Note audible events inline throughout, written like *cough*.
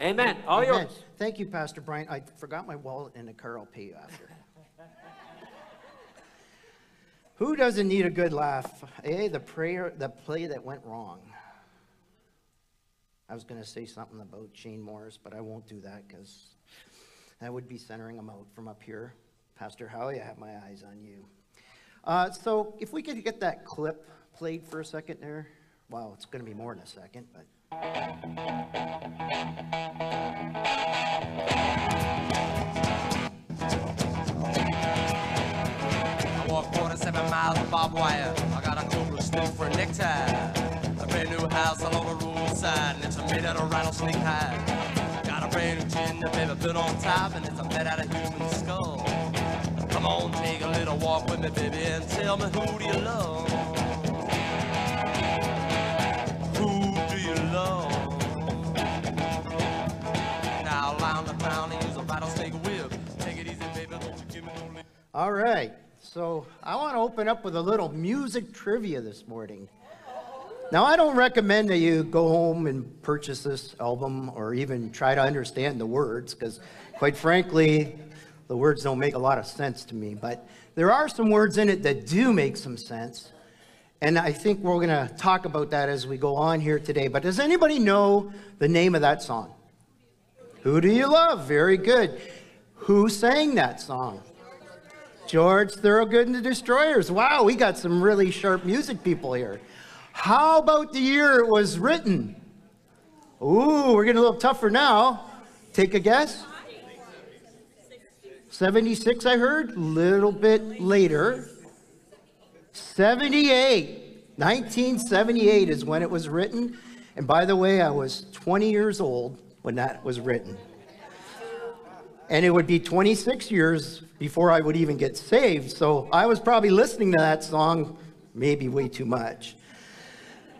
Amen. All Amen. yours. Thank you, Pastor Brian. I forgot my wallet in the car. I'll pay you after. Who doesn't need a good laugh? Eh, the prayer, the play that went wrong. I was going to say something about Shane Morris, but I won't do that because that would be centering him out from up here. Pastor Howie, I have my eyes on you. Uh, so if we could get that clip played for a second there. Well, it's going to be more in a second, but. I walk 47 miles of barbed wire. I got a cobra snake for a necktie. A brand new house along the roadside, and it's made out of rattlesnake hide. Got a brand new chin that baby put on top, and it's made out of human skull. Come on, take a little walk with me, baby, and tell me who do you love? All right. So I want to open up with a little music trivia this morning. Now, I don't recommend that you go home and purchase this album or even try to understand the words, because quite frankly, the words don't make a lot of sense to me. But there are some words in it that do make some sense. And I think we're going to talk about that as we go on here today. But does anybody know the name of that song? Who do you love? Very good. Who sang that song? George Thorogood and the Destroyers. Wow, we got some really sharp music people here. How about the year it was written? Ooh, we're getting a little tougher now. Take a guess. 76, I heard. A little bit later. 78. 1978 is when it was written. And by the way, I was 20 years old when that was written. And it would be 26 years before I would even get saved. So I was probably listening to that song maybe way too much.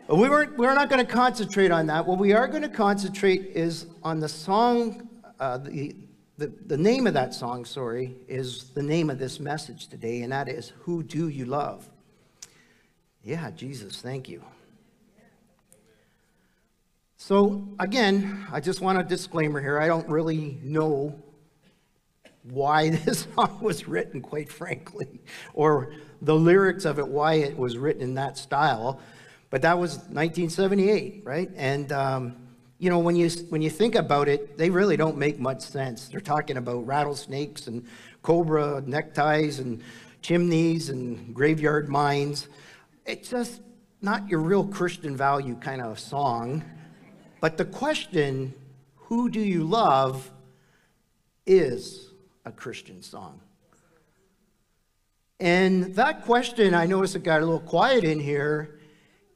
But we weren't, we're not going to concentrate on that. What we are going to concentrate is on the song, uh, the, the, the name of that song, sorry, is the name of this message today, and that is Who Do You Love? Yeah, Jesus, thank you. So, again, I just want a disclaimer here. I don't really know why *laughs* this song was written, quite frankly, or the lyrics of it, why it was written in that style. But that was 1978, right? And um, you know, when you when you think about it, they really don't make much sense. They're talking about rattlesnakes and cobra neckties and chimneys and graveyard mines. It's just not your real Christian value kind of song. But the question, who do you love, is a Christian song. And that question, I noticed it got a little quiet in here,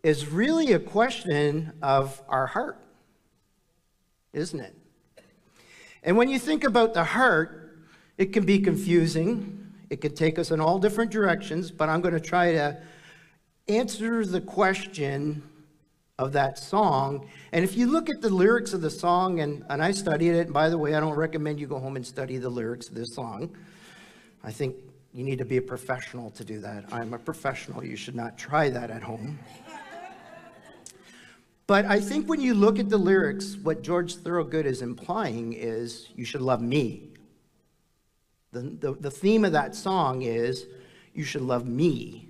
is really a question of our heart, isn't it? And when you think about the heart, it can be confusing. It can take us in all different directions, but I'm going to try to answer the question of that song. And if you look at the lyrics of the song, and, and I studied it, and by the way, I don't recommend you go home and study the lyrics of this song. I think you need to be a professional to do that. I'm a professional. You should not try that at home. But I think when you look at the lyrics, what George Thorogood is implying is you should love me. The, the, the theme of that song is you should love me.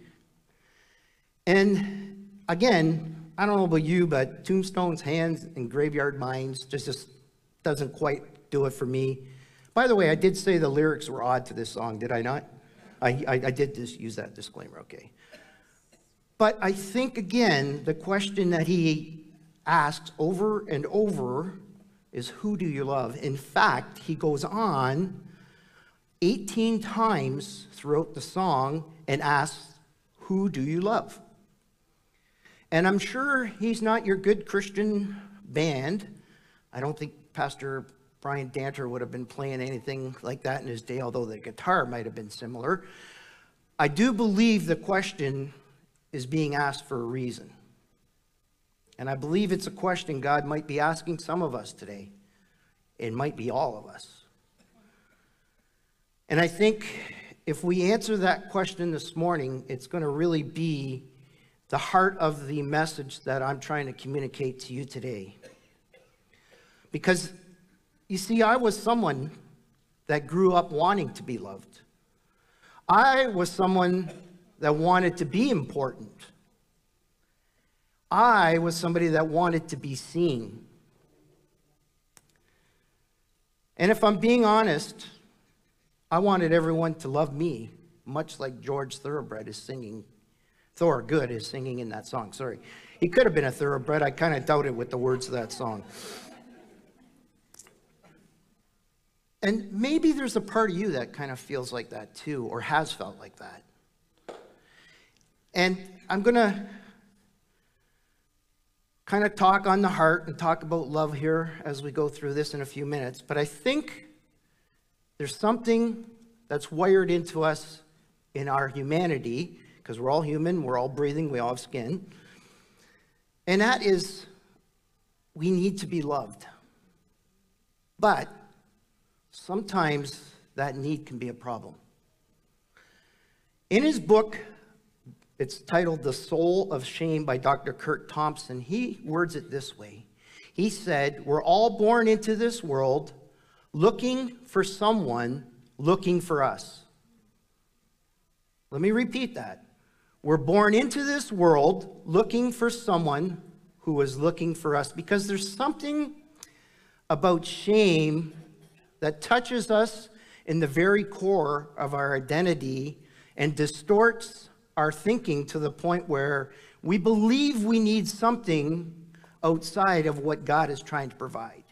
And again, I don't know about you, but tombstones, hands, and graveyard mines just, just doesn't quite do it for me. By the way, I did say the lyrics were odd to this song, did I not? I, I, I did just use that disclaimer, okay. But I think, again, the question that he asks over and over is who do you love? In fact, he goes on 18 times throughout the song and asks, Who do you love? And I'm sure he's not your good Christian band. I don't think Pastor Brian Danter would have been playing anything like that in his day, although the guitar might have been similar. I do believe the question is being asked for a reason. And I believe it's a question God might be asking some of us today. It might be all of us. And I think if we answer that question this morning, it's going to really be the heart of the message that I'm trying to communicate to you today. Because You see, I was someone that grew up wanting to be loved. I was someone that wanted to be important. I was somebody that wanted to be seen. And if I'm being honest, I wanted everyone to love me, much like George Thoroughbred is singing. Thorogood is singing in that song. Sorry. He could have been a thoroughbred. I kind of doubt it with the words of that song. And maybe there's a part of you that kind of feels like that too, or has felt like that. And I'm going to kind of talk on the heart and talk about love here as we go through this in a few minutes. But I think there's something that's wired into us in our humanity, because we're all human, we're all breathing, we all have skin. And that is, we need to be loved. But sometimes that need can be a problem. In his book, it's titled The Soul of Shame by Dr. Curt Thompson. He words it this way He said, We're all born into this world looking for someone looking for us. Let me repeat that. We're born into this world looking for someone who is looking for us because there's something about shame that touches us in the very core of our identity and distorts our thinking to the point where we believe we need something outside of what God is trying to provide.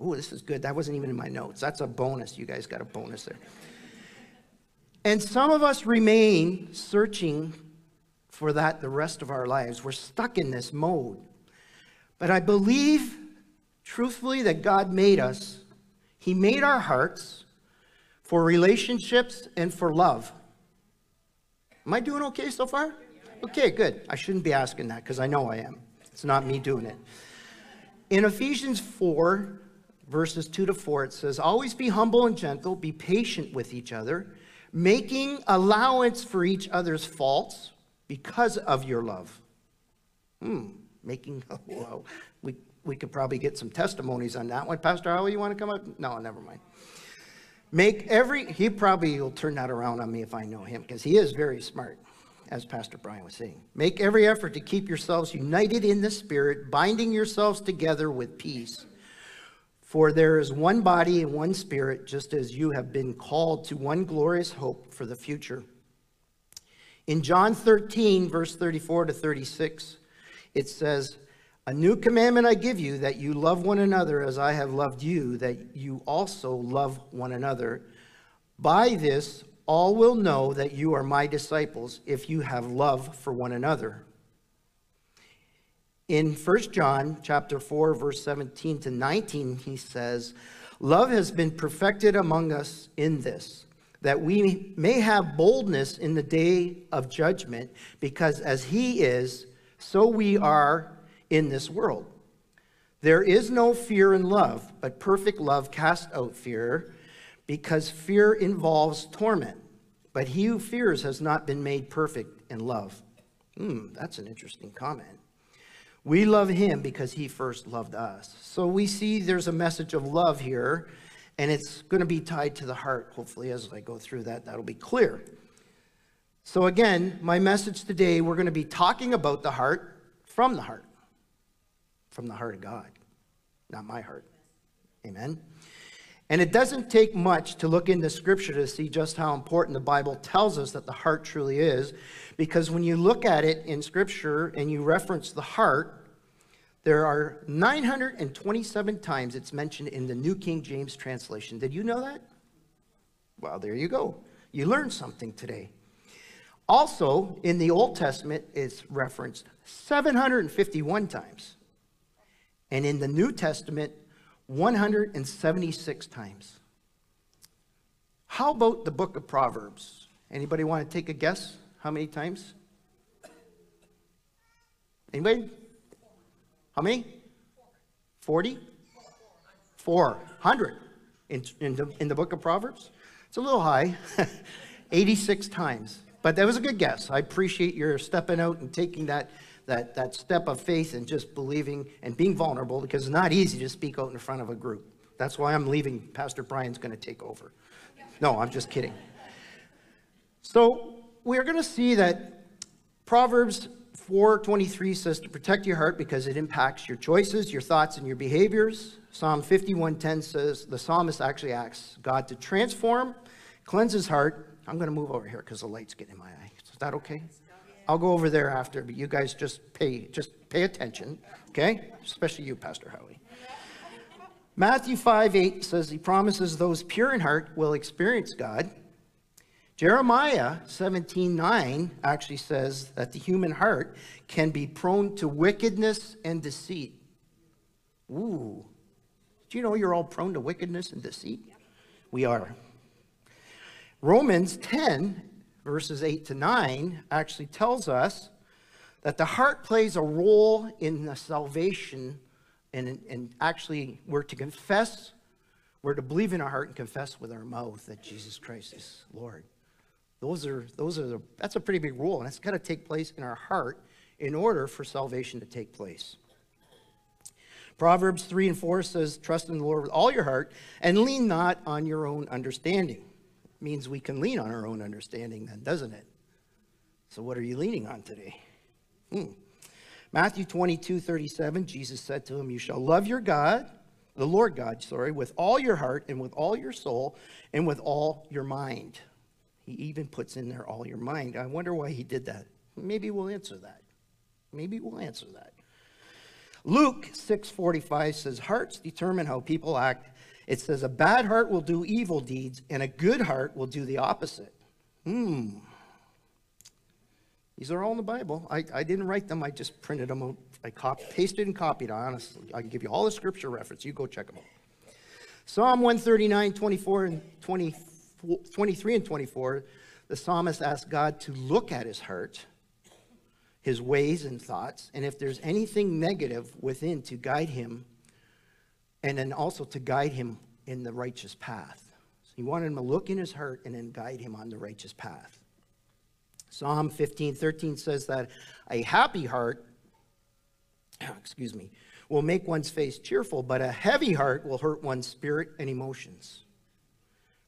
Oh, this is good. That wasn't even in my notes. That's a bonus. You guys got a bonus there. And some of us remain searching for that the rest of our lives. We're stuck in this mode. But I believe, truthfully, that God made us. He made our hearts for relationships and for love. Am I doing okay so far? Okay, good. I shouldn't be asking that because I know I am. It's not me doing it. In Ephesians 4, verses 2 to 4, it says, Always be humble and gentle, be patient with each other, making allowance for each other's faults because of your love. Hmm, making, *laughs* wow. We, we could probably get some testimonies on that one. Pastor Howie, you want to come up? No, never mind. Make every, he probably will turn that around on me if I know him, because he is very smart, as Pastor Brian was saying. Make every effort to keep yourselves united in the Spirit, binding yourselves together with peace. For there is one body and one Spirit, just as you have been called to one glorious hope for the future. In John 13, verse 34 to 36, it says, a new commandment I give you that you love one another as I have loved you, that you also love one another. By this, all will know that you are my disciples if you have love for one another. In 1 John chapter 4 verse 17 to 19 he says, "Love has been perfected among us in this, that we may have boldness in the day of judgment, because as he is, so we are in this world. There is no fear in love, but perfect love casts out fear, because fear involves torment. But he who fears has not been made perfect in love. Hmm, that's an interesting comment. We love him because he first loved us. So we see there's a message of love here, and it's going to be tied to the heart. Hopefully, as I go through that, that'll be clear. So, again, my message today, we're going to be talking about the heart from the heart from the heart of God, not my heart. Amen. And it doesn't take much to look into Scripture to see just how important the Bible tells us that the heart truly is, because when you look at it in Scripture and you reference the heart, there are 927 times it's mentioned in the New King James translation. Did you know that? Well, there you go. You learned something today. Also, in the Old Testament, it's referenced 751 times and in the New Testament, 176 times. How about the book of Proverbs? Anybody want to take a guess? How many times? Anybody? How many? 40? 400 in, in, the, in the book of Proverbs? It's a little high, *laughs* 86 times. But that was a good guess. I appreciate your stepping out and taking that, that, that step of faith and just believing and being vulnerable because it's not easy to speak out in front of a group. That's why I'm leaving. Pastor Brian's going to take over. No, I'm just kidding. So we're going to see that Proverbs 4:23 says to protect your heart because it impacts your choices, your thoughts, and your behaviors. Psalm 51:10 says the psalmist actually asks God to transform, cleanse his heart. I'm going to move over here because the light's getting in my eye. Is that okay? I'll go over there after, but you guys just pay just pay attention, okay? Especially you, Pastor Howie. Matthew 5 8 says he promises those pure in heart will experience God. Jeremiah 17 9 actually says that the human heart can be prone to wickedness and deceit. Ooh. Do you know you're all prone to wickedness and deceit? We are. Romans 10, verses 8 to 9, actually tells us that the heart plays a role in the salvation and, and actually we're to confess, we're to believe in our heart and confess with our mouth that Jesus Christ is Lord. Those are, those are the, that's a pretty big rule, and it's got to take place in our heart in order for salvation to take place. Proverbs 3 and 4 says, Trust in the Lord with all your heart and lean not on your own understanding. It means we can lean on our own understanding, then, doesn't it? So, what are you leaning on today? Hmm. Matthew 22, 37, Jesus said to him, You shall love your God, the Lord God, sorry, with all your heart and with all your soul and with all your mind. He even puts in there all your mind. I wonder why he did that. Maybe we'll answer that. Maybe we'll answer that. Luke 6:45 says hearts determine how people act. It says a bad heart will do evil deeds and a good heart will do the opposite. Hmm. These are all in the Bible. I, I didn't write them. I just printed them out. I cop, pasted and copied, honestly. I can give you all the scripture reference. You go check them out. Psalm 139, 24, and 20, 23 and 24, the psalmist asks God to look at his heart, his ways and thoughts, and if there's anything negative within to guide him, and then also to guide him in the righteous path. So he wanted him to look in his heart and then guide him on the righteous path. Psalm 15, 13 says that a happy heart, *coughs* excuse me, will make one's face cheerful, but a heavy heart will hurt one's spirit and emotions.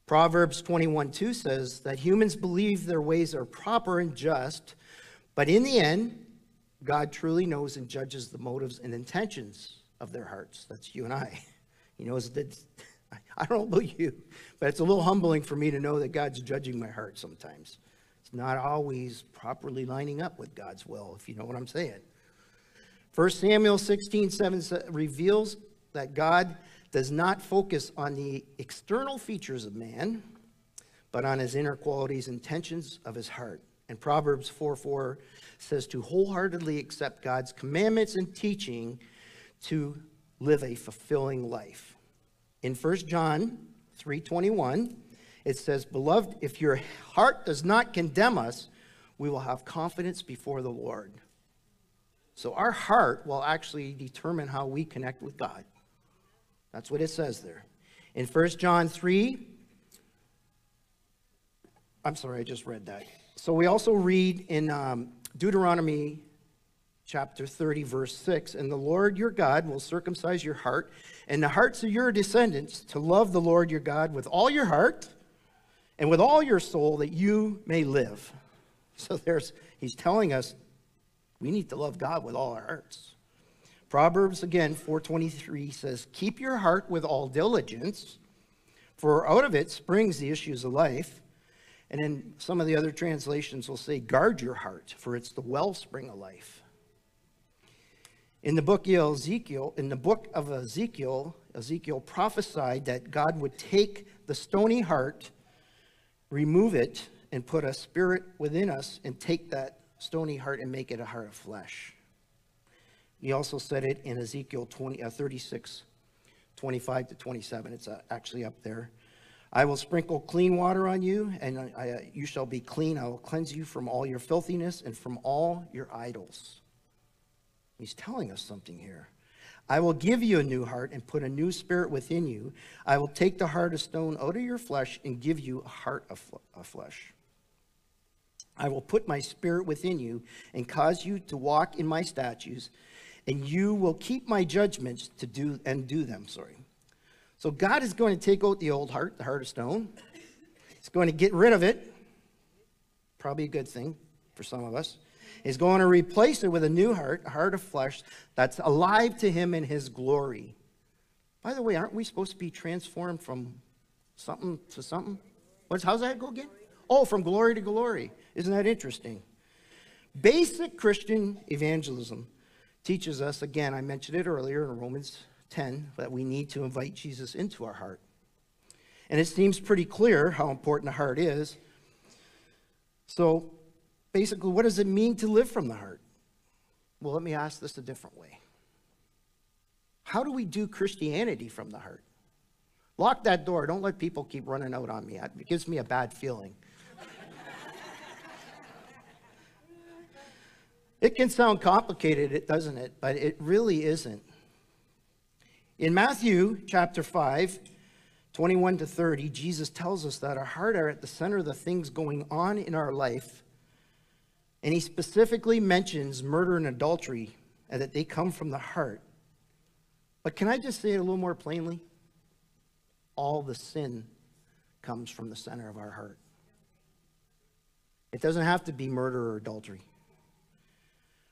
Proverbs 21, 2 says that humans believe their ways are proper and just, but in the end, God truly knows and judges the motives and intentions of their hearts. That's you and I. He knows that, *laughs* I don't know about you, but it's a little humbling for me to know that God's judging my heart sometimes. It's not always properly lining up with God's will, if you know what I'm saying. 1 Samuel 16, 7 reveals that God does not focus on the external features of man, but on his inner qualities, and intentions of his heart. And Proverbs 4 4 says to wholeheartedly accept God's commandments and teaching to live a fulfilling life. In 1 John 3:21, it says, "Beloved, if your heart does not condemn us, we will have confidence before the Lord." So our heart will actually determine how we connect with God. That's what it says there. In 1 John 3, I'm sorry, I just read that. So we also read in um, Deuteronomy chapter 30, verse 6 And the Lord your God will circumcise your heart and the hearts of your descendants to love the Lord your God with all your heart and with all your soul that you may live. *laughs* So there's, he's telling us we need to love God with all our hearts. Proverbs again 423 says, "Keep your heart with all diligence, for out of it springs the issues of life." And then some of the other translations will say, "Guard your heart, for it's the wellspring of life." In the book of Ezekiel, in the book of Ezekiel, Ezekiel prophesied that God would take the stony heart, remove it, and put a spirit within us and take that stony heart and make it a heart of flesh. He also said it in Ezekiel 20, uh, 36, 25 to 27. It's uh, actually up there. I will sprinkle clean water on you, and I, uh, you shall be clean. I will cleanse you from all your filthiness and from all your idols. He's telling us something here. I will give you a new heart and put a new spirit within you. I will take the heart of stone out of your flesh and give you a heart of, of flesh. I will put my spirit within you and cause you to walk in my statutes, and you will keep my judgments to do and do them. Sorry. So God is going to take out the old heart, the heart of stone. He's going to get rid of it. Probably a good thing for some of us. He's going to replace it with a new heart, a heart of flesh that's alive to him in his glory. By the way, aren't we supposed to be transformed from something to something? What's, how's that go again? Oh, from glory to glory. Isn't that interesting? Basic Christian evangelism teaches us, again, I mentioned it earlier in Romans 10, that we need to invite Jesus into our heart. And it seems pretty clear how important the heart is. So, basically, what does it mean to live from the heart? Well, let me ask this a different way. How do we do Christianity from the heart? Lock that door. Don't let people keep running out on me. It gives me a bad feeling. It can sound complicated, it doesn't it? But it really isn't. In Matthew chapter 5, 21 to 30, Jesus tells us that our heart are at the center of the things going on in our life. And he specifically mentions murder and adultery and that they come from the heart. But can I just say it a little more plainly? All the sin comes from the center of our heart. It doesn't have to be murder or adultery.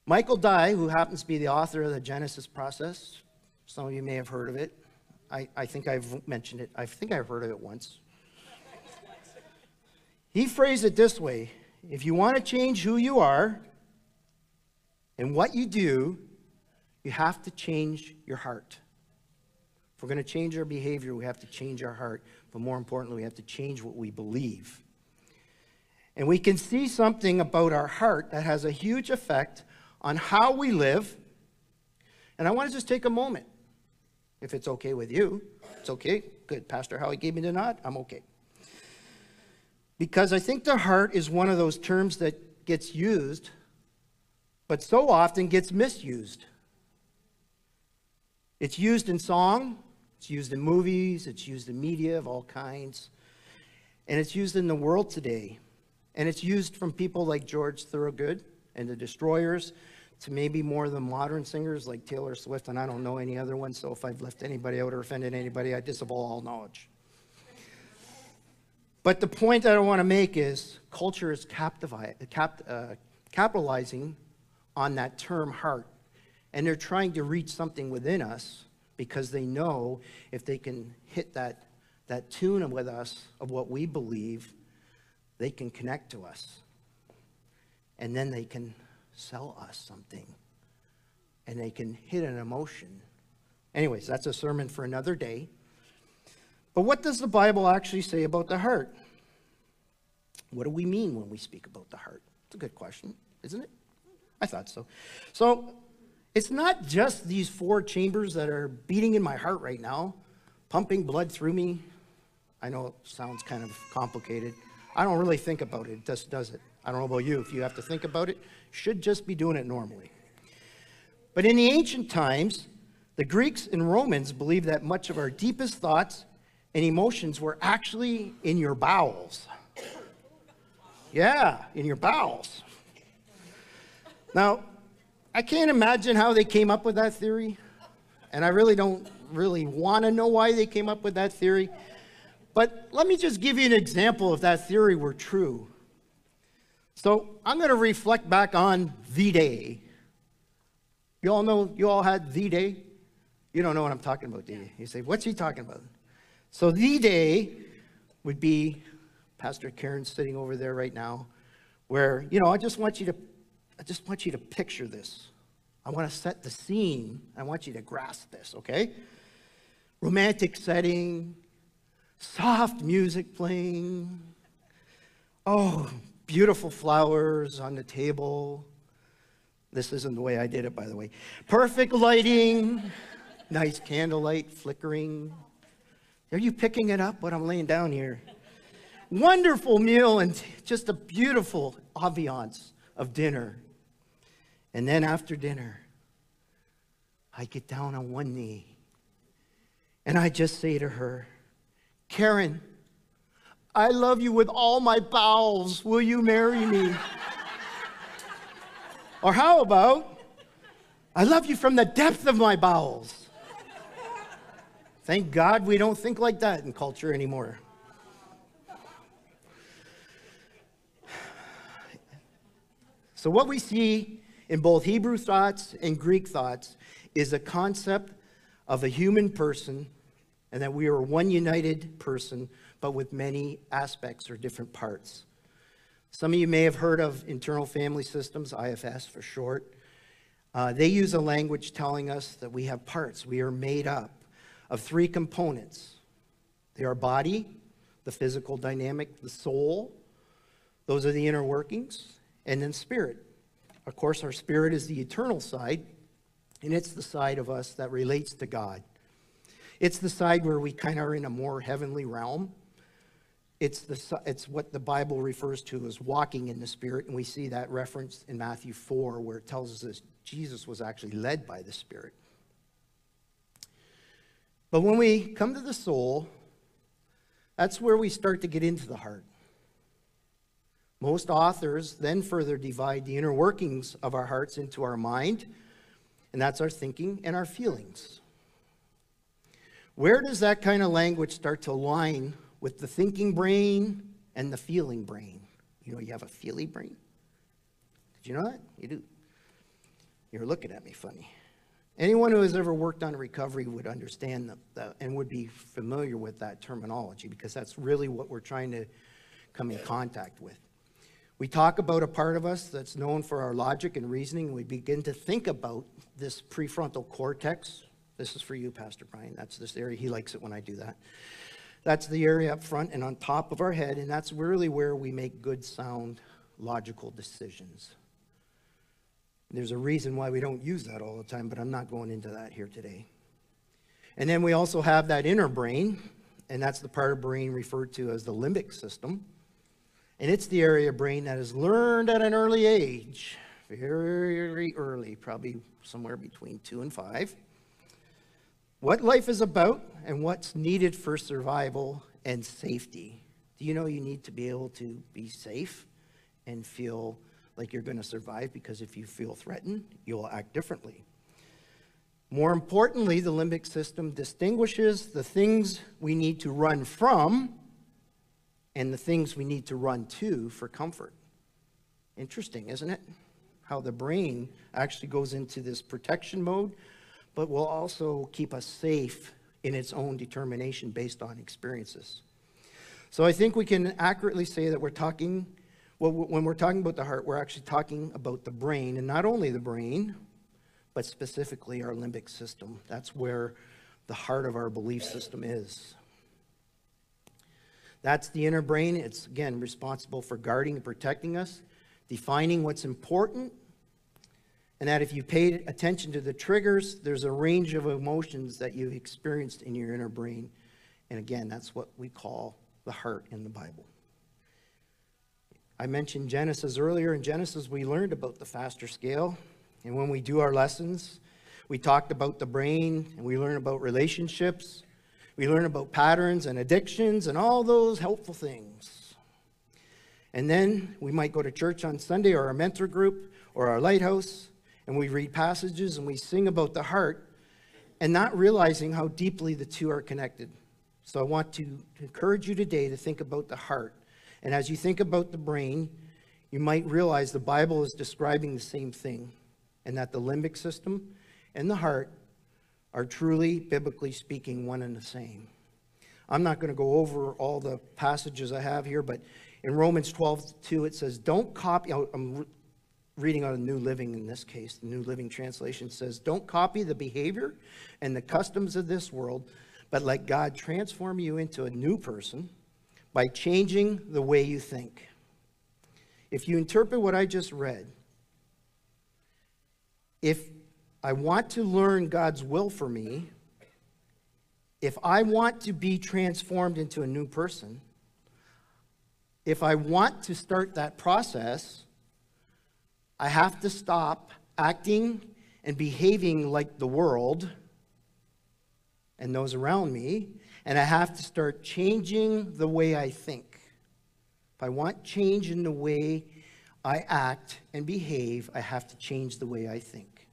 Michael Dye, who happens to be the author of the Genesis process, some of you may have heard of it. I, I think I've mentioned it. I think I've heard of it once. he phrased it this way if you want to change who you are and what you do, you have to change your heart. If we're going to change our behavior, we have to change our heart. But more importantly, we have to change what we believe. And we can see something about our heart that has a huge effect on how we live. And I want to just take a moment if it's okay with you. It's okay. Good. Pastor Howie gave me the nod. I'm okay. Because I think the heart is one of those terms that gets used, but so often gets misused. It's used in song, it's used in movies, it's used in media of all kinds, and it's used in the world today. And it's used from people like George Thorogood and the Destroyers to maybe more the modern singers like Taylor Swift, and I don't know any other ones, so if I've left anybody out or offended anybody, I disavow all knowledge. But the point that I want to make is culture is cap, uh, capitalizing on that term heart, and they're trying to reach something within us because they know if they can hit that, that tune with us of what we believe, they can connect to us. And then they can sell us something and they can hit an emotion. Anyways, that's a sermon for another day. But what does the Bible actually say about the heart? What do we mean when we speak about the heart? It's a good question, isn't it? I thought so. So it's not just these four chambers that are beating in my heart right now, pumping blood through me. I know it sounds kind of complicated. I don't really think about it, it just does it. I don't know about you. If you have to think about it, should just be doing it normally. But in the ancient times, the Greeks and Romans believed that much of our deepest thoughts and emotions were actually in your bowels. Yeah, in your bowels. Now, I can't imagine how they came up with that theory, and I really don't really want to know why they came up with that theory. But let me just give you an example if that theory were true. So I'm going to reflect back on the Day. You all know, you all had the Day? You don't know what I'm talking about, do you? You say, what's he talking about? So the Day would be Pastor Karen sitting over there right now, where, you know, I just want you to, I just want you to picture this. I want to set the scene. I want you to grasp this, okay? Romantic setting, soft music playing. Oh, beautiful flowers on the table. This isn't the way I did it, by the way. Perfect lighting, nice candlelight flickering. Are you picking it up, what I'm laying down here? Wonderful meal and just a beautiful ambiance of dinner. And then after dinner, I get down on one knee and I just say to her, Karen, I love you with all my bowels. Will you marry me? Or how about, I love you from the depth of my bowels? Thank God we don't think like that in culture anymore. So, what we see in both Hebrew thoughts and Greek thoughts is a concept of a human person and that we are one united person, but with many aspects or different parts. Some of you may have heard of internal family systems, IFS for short. Uh, they use a language telling us that we have parts. We are made up of three components they are body, the physical dynamic, the soul, those are the inner workings, and then spirit. Of course, our spirit is the eternal side, and it's the side of us that relates to God. It's the side where we kind of are in a more heavenly realm. It's, the, it's what the Bible refers to as walking in the Spirit, and we see that reference in Matthew 4, where it tells us that Jesus was actually led by the Spirit. But when we come to the soul, that's where we start to get into the heart. Most authors then further divide the inner workings of our hearts into our mind, and that's our thinking and our feelings. Where does that kind of language start to align with the thinking brain and the feeling brain? You know, you have a feely brain. Did you know that? You do. You're looking at me funny. Anyone who has ever worked on recovery would understand that and would be familiar with that terminology because that's really what we're trying to come in contact with. We talk about a part of us that's known for our logic and reasoning. We begin to think about this prefrontal cortex. This is for you, Pastor Brian. That's this area. He likes it when I do that. That's the area up front and on top of our head, and that's really where we make good, sound, logical decisions. There's a reason why we don't use that all the time, but I'm not going into that here today. And then we also have that inner brain, and that's the part of brain referred to as the limbic system. And it's the area of brain that is learned at an early age, very early, probably somewhere between two and five, what life is about and what's needed for survival and safety. Do you know you need to be able to be safe and feel like you're going to survive because if you feel threatened, you'll act differently. More importantly, the limbic system distinguishes the things we need to run from and the things we need to run to for comfort. Interesting, isn't it? How the brain actually goes into this protection mode, but will also keep us safe in its own determination based on experiences. So I think we can accurately say that we're talking well, when we're talking about the heart, we're actually talking about the brain, and not only the brain, but specifically our limbic system. That's where the heart of our belief system is. That's the inner brain. It's, again, responsible for guarding and protecting us, defining what's important, and that if you paid attention to the triggers, there's a range of emotions that you've experienced in your inner brain. And again, that's what we call the heart in the Bible. I mentioned Genesis earlier. In Genesis, we learned about the faster scale. And when we do our lessons, we talked about the brain and we learn about relationships. We learn about patterns and addictions and all those helpful things. And then we might go to church on Sunday or our mentor group or our lighthouse and we read passages and we sing about the heart and not realizing how deeply the two are connected. So I want to encourage you today to think about the heart and as you think about the brain, you might realize the Bible is describing the same thing, and that the limbic system and the heart are truly, biblically speaking, one and the same. I'm not going to go over all the passages I have here, but in Romans 12, 2, it says, Don't copy. I'm reading out of New Living in this case. The New Living Translation says, Don't copy the behavior and the customs of this world, but let God transform you into a new person by changing the way you think. If you interpret what I just read, if I want to learn God's will for me, if I want to be transformed into a new person, if I want to start that process, I have to stop acting and behaving like the world and those around me and I have to start changing the way I think. If I want change in the way I act and behave, I have to change the way I think.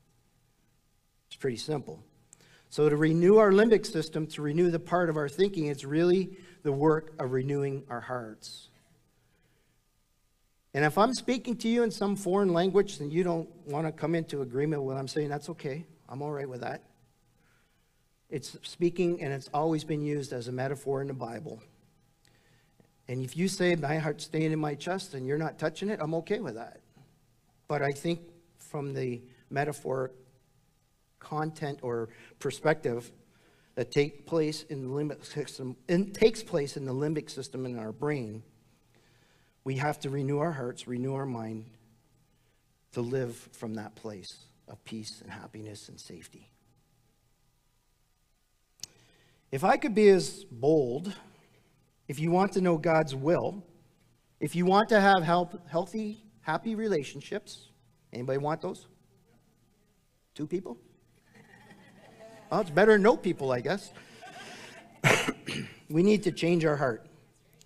It's pretty simple. So, to renew our limbic system, to renew the part of our thinking, it's really the work of renewing our hearts. And if I'm speaking to you in some foreign language and you don't want to come into agreement with what I'm saying, that's okay. I'm all right with that. It's speaking, and it's always been used as a metaphor in the Bible. And if you say, My heart's staying in my chest and you're not touching it, I'm okay with that. But I think from the metaphor content or perspective that take place in the limbic system, in, takes place in the limbic system in our brain, we have to renew our hearts, renew our mind to live from that place of peace and happiness and safety. If I could be as bold, if you want to know God's will, if you want to have help, healthy, happy relationships, anybody want those? Two people? Well, it's better know people, I guess. *coughs* we need to change our heart.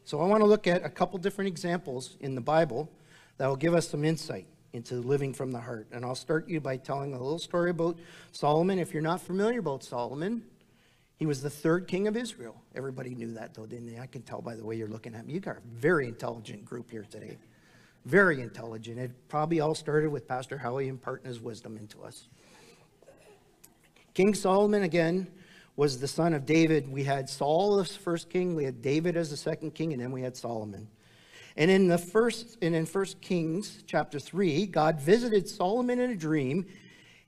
So I want to look at a couple different examples in the Bible that will give us some insight into living from the heart. And I'll start you by telling a little story about Solomon. If you're not familiar about Solomon, he was the third king of Israel. Everybody knew that, though, didn't they? I can tell by the way you're looking at me. You got a very intelligent group here today. Very intelligent. It probably all started with Pastor Howie imparting his wisdom into us. King Solomon, again, was the son of David. We had Saul as first king, we had David as the second king, and then we had Solomon. And in the first and in First Kings chapter 3, God visited Solomon in a dream.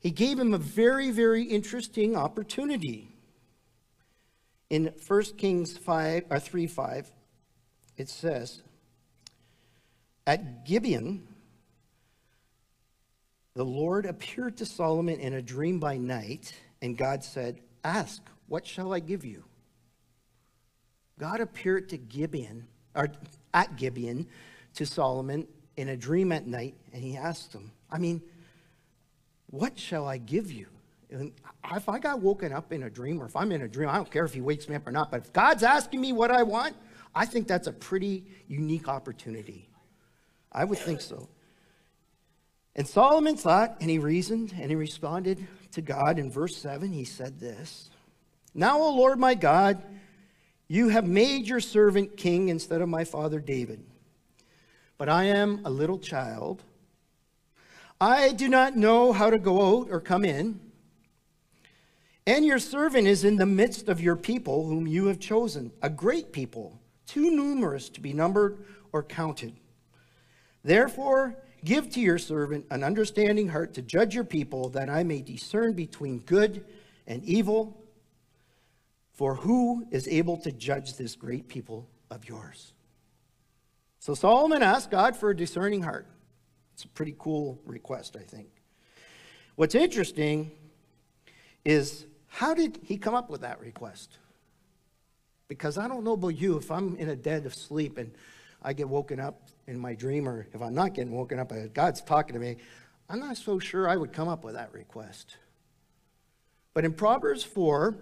He gave him a very, very interesting opportunity. In 1 Kings 5 or 3 5, it says, At Gibeon, the Lord appeared to Solomon in a dream by night, and God said, Ask, what shall I give you? God appeared to Gibeon, or at Gibeon, to Solomon in a dream at night, and he asked him, I mean, what shall I give you? And if I got woken up in a dream, or if I'm in a dream, I don't care if he wakes me up or not, but if God's asking me what I want, I think that's a pretty unique opportunity. I would think so. And Solomon thought, and he reasoned, and he responded to God in verse 7. He said this now, O Lord my God, you have made your servant king instead of my father David. But I am a little child. I do not know how to go out or come in. And your servant is in the midst of your people, whom you have chosen, a great people, too numerous to be numbered or counted. Therefore, give to your servant an understanding heart to judge your people, that I may discern between good and evil. For who is able to judge this great people of yours? So Solomon asked God for a discerning heart. It's a pretty cool request, I think. What's interesting is how did he come up with that request? Because I don't know about you, if I'm in a dead of sleep and I get woken up in my dream, or if I'm not getting woken up, uh, God's talking to me, I'm not so sure I would come up with that request. But in Proverbs 4,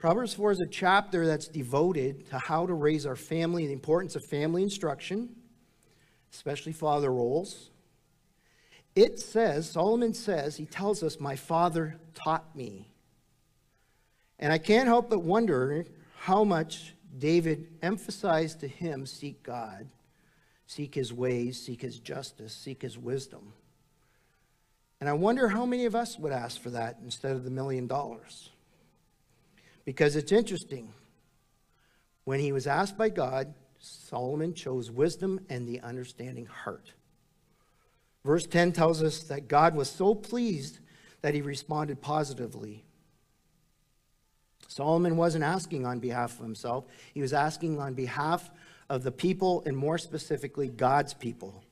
Proverbs 4 is a chapter that's devoted to how to raise our family, the importance of family instruction, especially father roles. It says, Solomon says, he tells us, My father taught me. And I can't help but wonder how much David emphasized to him seek God, seek his ways, seek his justice, seek his wisdom. And I wonder how many of us would ask for that instead of the million dollars. Because it's interesting. When he was asked by God, Solomon chose wisdom and the understanding heart. Verse 10 tells us that God was so pleased that he responded positively. Solomon wasn't asking on behalf of himself, he was asking on behalf of the people, and more specifically, God's people.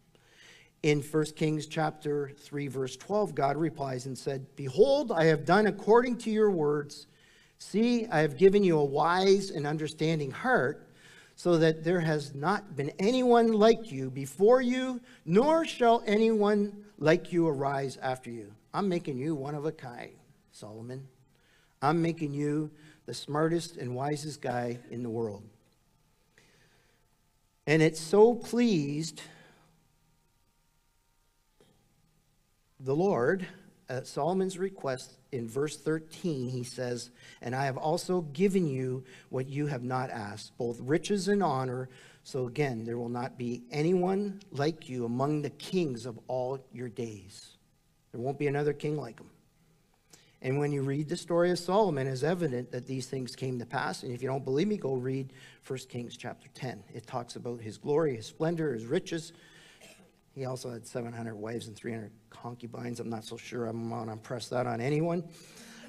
In 1 Kings chapter 3, verse 12, God replies and said, Behold, I have done according to your words See, I have given you a wise and understanding heart, so that there has not been anyone like you before you, nor shall anyone like you arise after you. I'm making you one of a kind, Solomon. I'm making you the smartest and wisest guy in the world. And it so pleased the Lord, at Solomon's request in verse 13, he says, And I have also given you what you have not asked, both riches and honor. So again, there will not be anyone like you among the kings of all your days. There won't be another king like him. And when you read the story of Solomon, it's evident that these things came to pass. And if you don't believe me, go read 1 Kings chapter 10. It talks about his glory, his splendor, his riches. He also had 700 wives and 300 concubines. I'm not so sure I'm going to impress that on anyone.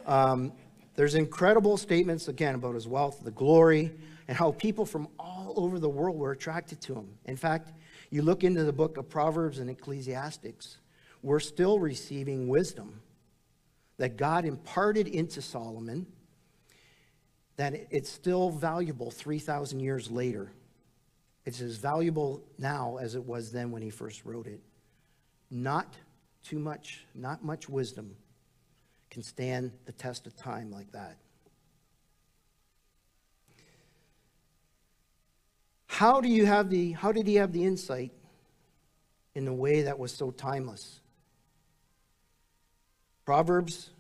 Um, there's incredible statements, again, about his wealth, the glory, and how people from all over the world were attracted to him. In fact, you look into the book of Proverbs and Ecclesiastes, we're still receiving wisdom that God imparted into Solomon, that it's still valuable 3,000 years later. It's as valuable now as it was then when he first wrote it. Not too much, not much wisdom can stand the test of time like that. How do you have the how did he have the insight in the way that was so timeless? Proverbs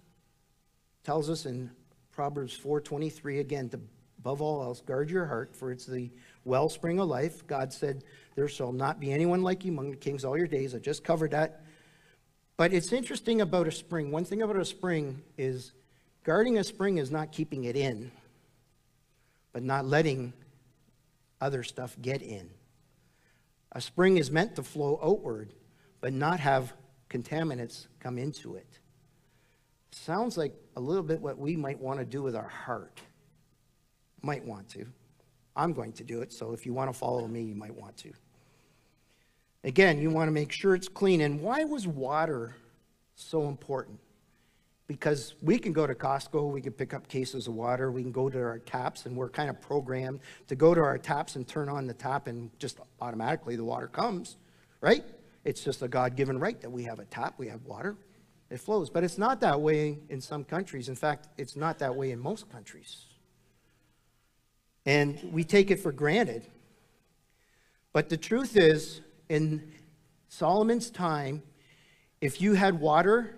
tells us in Proverbs 4:23 again to above all else guard your heart for it's the wellspring of life. God said there shall not be anyone like you among the kings all your days. I just covered that. But it's interesting about a spring. One thing about a spring is guarding a spring is not keeping it in, but not letting other stuff get in. A spring is meant to flow outward, but not have contaminants come into it. Sounds like a little bit what we might want to do with our heart. Might want to. I'm going to do it, so if you want to follow me, you might want to. Again, you want to make sure it's clean. And why was water so important? Because we can go to Costco, we can pick up cases of water, we can go to our taps, and we're kind of programmed to go to our taps and turn on the tap, and just automatically the water comes, right? It's just a God given right that we have a tap, we have water it flows. But it's not that way in some countries. In fact, it's not that way in most countries. And we take it for granted. But the truth is, in Solomon's time, if you had water,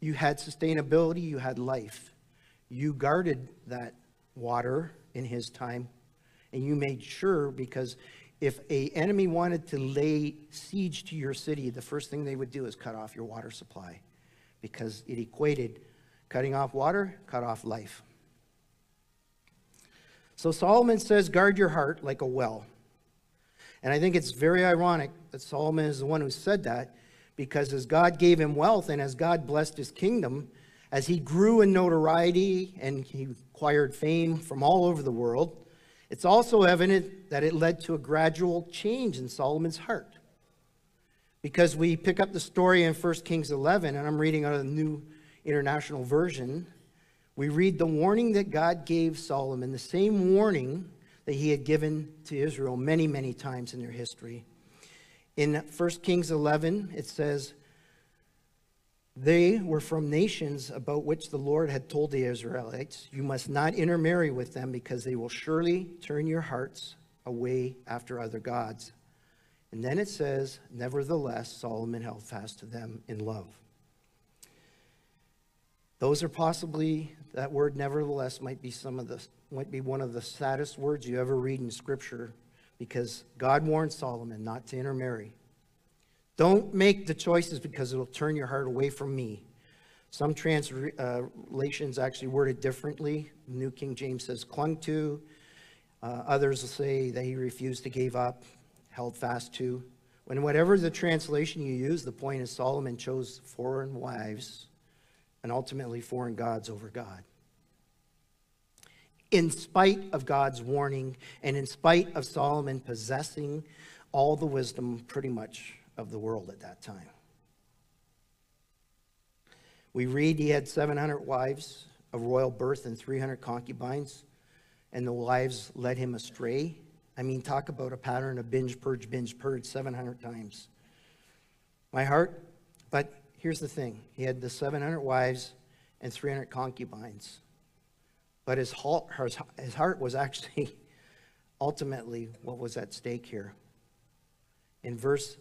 you had sustainability, you had life. You guarded that water in his time, and you made sure because if a enemy wanted to lay siege to your city, the first thing they would do is cut off your water supply because it equated cutting off water, cut off life. So Solomon says, guard your heart like a well. And I think it's very ironic that Solomon is the one who said that because as God gave him wealth and as God blessed his kingdom, as he grew in notoriety and he acquired fame from all over the world, it's also evident that it led to a gradual change in Solomon's heart because we pick up the story in 1 Kings 11, and I'm reading out of the New International Version. We read the warning that God gave Solomon, the same warning that he had given to Israel many, many times in their history. In 1 Kings 11, it says, They were from nations about which the Lord had told the Israelites, You must not intermarry with them because they will surely turn your hearts away after other gods. And then it says, Nevertheless, Solomon held fast to them in love. Those are possibly, that word nevertheless might be some of the, might be one of the saddest words you ever read in Scripture because God warned Solomon not to intermarry. Don't make the choices because it'll turn your heart away from me. Some translations actually word it differently. New King James says clung to. Uh, others will say that he refused to give up held fast to. When whatever the translation you use, the point is Solomon chose foreign wives and ultimately foreign gods over God. In spite of God's warning and in spite of Solomon possessing all the wisdom pretty much of the world at that time. We read he had 700 wives of royal birth and 300 concubines, and the wives led him astray I mean, talk about a pattern of binge, purge, binge, purge 700 times. My heart, but here's the thing he had the 700 wives and 300 concubines. But his heart, his heart was actually *laughs* ultimately what was at stake here. In verse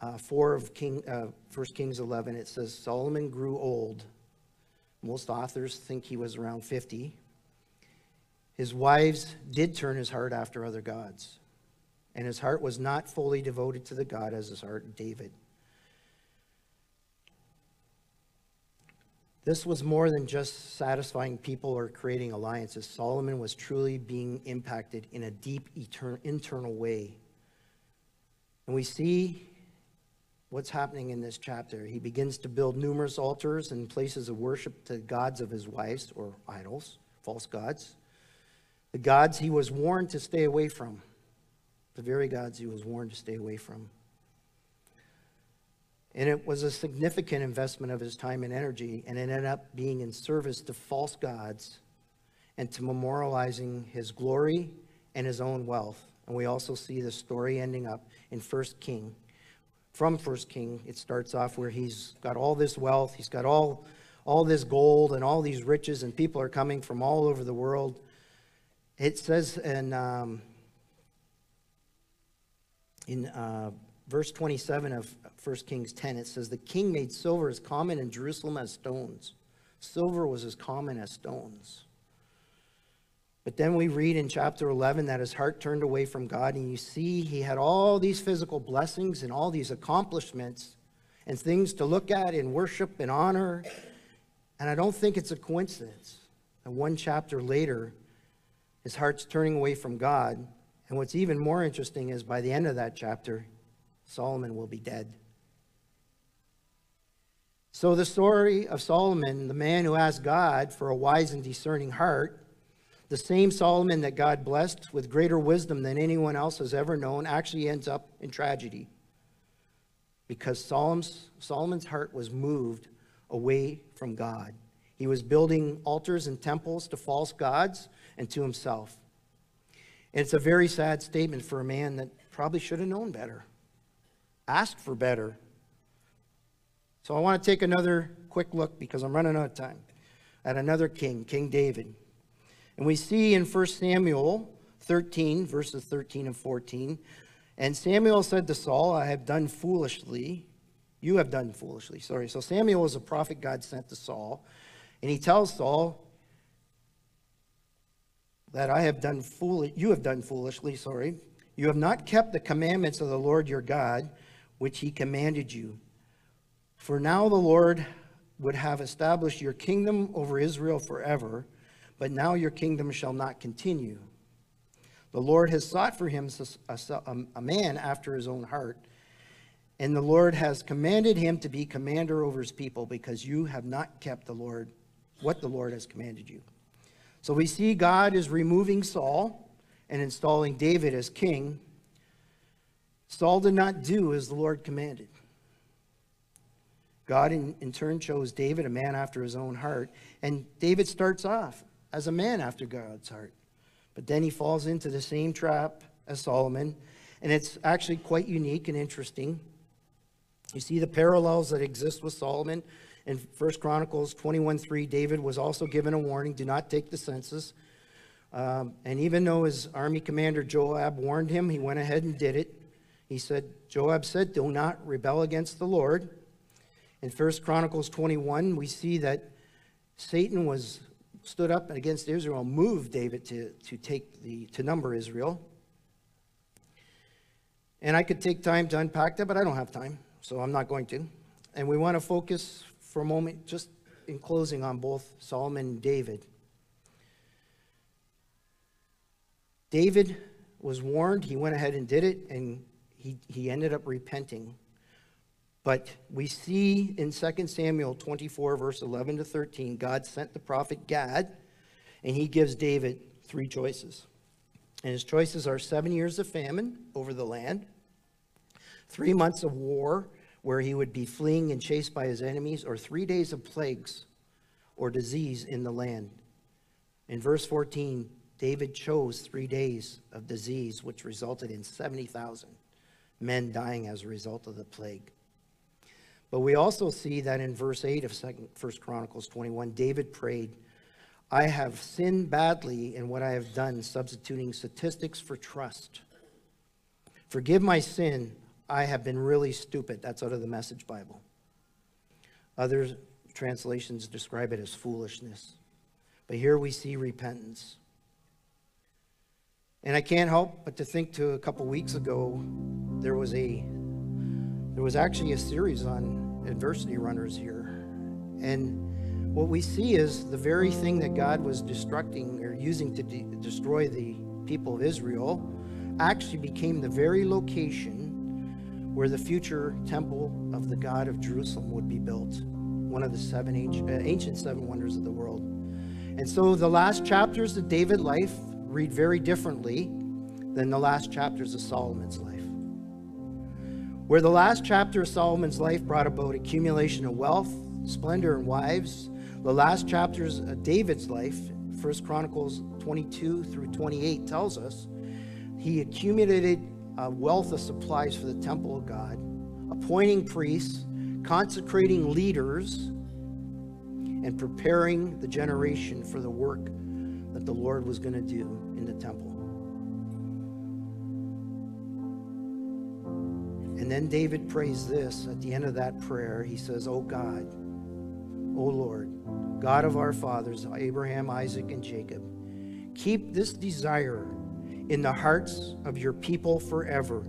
uh, 4 of King, uh, 1 Kings 11, it says Solomon grew old. Most authors think he was around 50. His wives did turn his heart after other gods, and his heart was not fully devoted to the God as his heart David. This was more than just satisfying people or creating alliances. Solomon was truly being impacted in a deep internal way. And we see what's happening in this chapter. He begins to build numerous altars and places of worship to gods of his wives or idols, false gods. The gods he was warned to stay away from. The very gods he was warned to stay away from. And it was a significant investment of his time and energy, and it ended up being in service to false gods and to memorializing his glory and his own wealth. And we also see the story ending up in First King. From First King, it starts off where he's got all this wealth, he's got all, all this gold and all these riches, and people are coming from all over the world. It says in, um, in uh, verse 27 of 1 Kings 10, it says, The king made silver as common in Jerusalem as stones. Silver was as common as stones. But then we read in chapter 11 that his heart turned away from God, and you see he had all these physical blessings and all these accomplishments and things to look at in worship and honor. And I don't think it's a coincidence that one chapter later, his heart's turning away from God. And what's even more interesting is by the end of that chapter, Solomon will be dead. So, the story of Solomon, the man who asked God for a wise and discerning heart, the same Solomon that God blessed with greater wisdom than anyone else has ever known, actually ends up in tragedy. Because Solomon's, heart was moved away from God. He was building altars and temples to false gods and to himself. And it's a very sad statement for a man that probably should have known better, asked for better. So I want to take another quick look because I'm running out of time at another king, King David. And we see in 1 Samuel 13, verses 13 and 14, and Samuel said to Saul, I have done foolishly. You have done foolishly. Sorry. So Samuel was a prophet God sent to Saul. And he tells Saul that I have done foolish, you have done foolishly, sorry. You have not kept the commandments of the Lord your God, which he commanded you. For now the Lord would have established your kingdom over Israel forever, but now your kingdom shall not continue. The Lord has sought for him a, man after his own heart, and the Lord has commanded him to be commander over his people because you have not kept the Lord what the Lord has commanded you. So we see God is removing Saul and installing David as king. Saul did not do as the Lord commanded. God, in, in turn, chose David, a man after his own heart. And David starts off as a man after God's heart. But then he falls into the same trap as Solomon. And it's actually quite unique and interesting. You see the parallels that exist with Solomon in 1 Chronicles 21:3, David was also given a warning do not take the census. Um, and even though his army commander Joab warned him, he went ahead and did it. He said, Joab said, Do not rebel against the Lord. In 1 Chronicles 21, we see that Satan was stood up against Israel, moved David to, to take the to number Israel. And I could take time to unpack that, but I don't have time, so I'm not going to. And we want to focus for a moment, just in closing, on both Solomon and David. David was warned, he went ahead and did it, and he, he ended up repenting. But we see in 2 Samuel 24, verse 11 to 13, God sent the prophet Gad, and he gives David three choices. And his choices are seven years of famine over the land, three months of war where he would be fleeing and chased by his enemies, or three days of plagues or disease in the land. In verse 14, David chose three days of disease, which resulted in 70,000 men dying as a result of the plague. But we also see that in verse 8 of 1 Chronicles 21, David prayed, I have sinned badly in what I have done, substituting statistics for trust. Forgive my sin I have been really stupid. That's out of the Message Bible. Other translations describe it as foolishness. But here we see repentance. And I can't help but to think to a couple weeks ago, there was a there was actually a series on adversity runners here. And what we see is the very thing that God was destructing or using to de- destroy the people of Israel actually became the very location where the future temple of the God of Jerusalem would be built, one of the seven ancient, uh, ancient seven wonders of the world. And so the last chapters of David's life read very differently than the last chapters of Solomon's life. Where the last chapter of Solomon's life brought about accumulation of wealth, splendor, and wives, the last chapters of David's life, 1 Chronicles 22 through 28, tells us he accumulated a wealth of supplies for the temple of God, appointing priests, consecrating leaders, and preparing the generation for the work that the Lord was going to do in the temple. And then David prays this at the end of that prayer. He says, Oh God, O Lord, God of our fathers, Abraham, Isaac, and Jacob, keep this desire in the hearts of your people forever.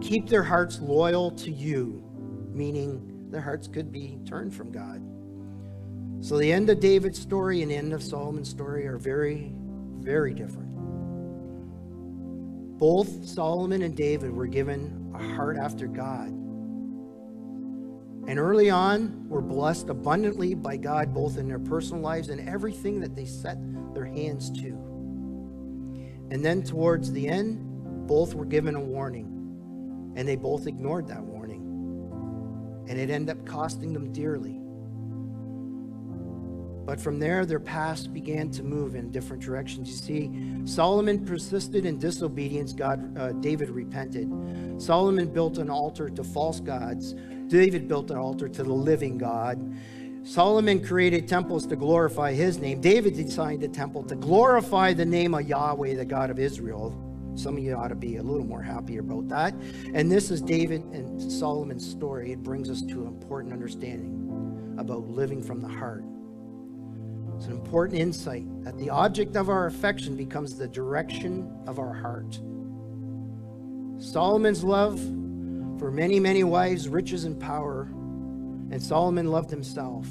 Keep their hearts loyal to you, meaning their hearts could be turned from God. So the end of David's story and the end of Solomon's story are very, very different. Both Solomon and David were given a heart after God. And early on, were blessed abundantly by God, both in their personal lives and everything that they set their hands to. And then towards the end, both were given a warning, and they both ignored that warning. And it ended up costing them dearly. But from there, their paths began to move in different directions. You see, Solomon persisted in disobedience. God, uh, David repented. Solomon built an altar to false gods. David built an altar to the living God. Solomon created temples to glorify his name. David designed a temple to glorify the name of Yahweh, the God of Israel. Some of you ought to be a little more happy about that. And this is David and Solomon's story. It brings us to an important understanding about living from the heart. It's an important insight that the object of our affection becomes the direction of our heart. Solomon's love for many, many wives, riches, and power, and Solomon loved himself.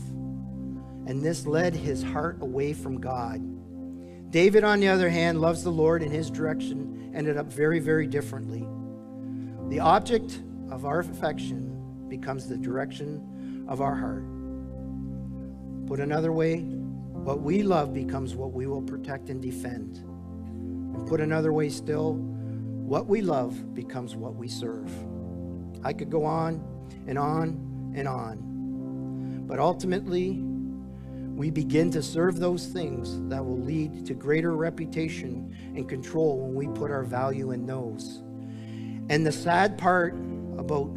And this led his heart away from God. David, on the other hand, loves the Lord, and his direction ended up very, very differently. The object of our affection becomes the direction of our heart. Put another way, what we love becomes what we will protect and defend. And put another way still, what we love becomes what we serve. I could go on and on and on. But ultimately, we begin to serve those things that will lead to greater reputation and control when we put our value in those. And the sad part about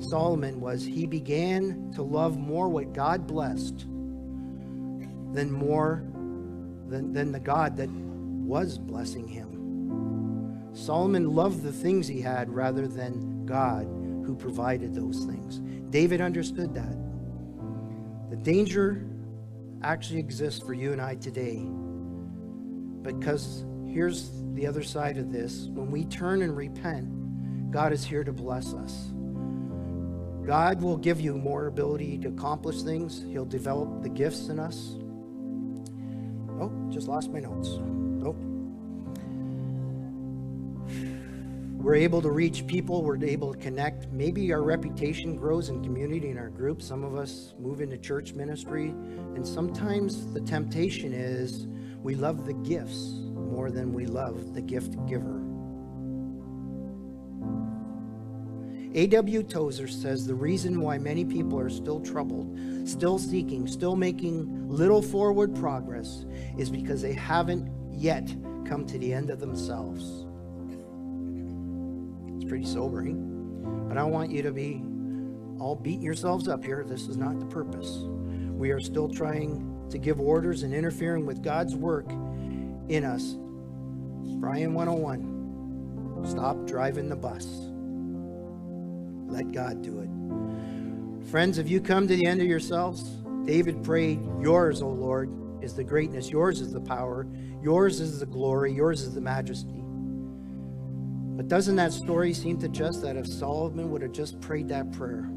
Solomon was he began to love more what God blessed than more than, than the God that was blessing him. Solomon loved the things he had rather than God who provided those things. David understood that. The danger actually exists for you and I today. Because here's the other side of this when we turn and repent, God is here to bless us. God will give you more ability to accomplish things. He'll develop the gifts in us. Oh, just lost my notes. Oh. We're able to reach people, we're able to connect. Maybe our reputation grows in community in our group. Some of us move into church ministry, and sometimes the temptation is we love the gifts more than we love the gift giver. A.W. Tozer says the reason why many people are still troubled, still seeking, still making little forward progress is because they haven't yet come to the end of themselves. It's pretty sobering, but I want you to be all beating yourselves up here. This is not the purpose. We are still trying to give orders and interfering with God's work in us. Brian 101 stop driving the bus. Let God do it. Friends, if you come to the end of yourselves, David prayed, Yours, O Lord, is the greatness, yours is the power, yours is the glory, yours is the majesty. But doesn't that story seem to just that if Solomon would have just prayed that prayer?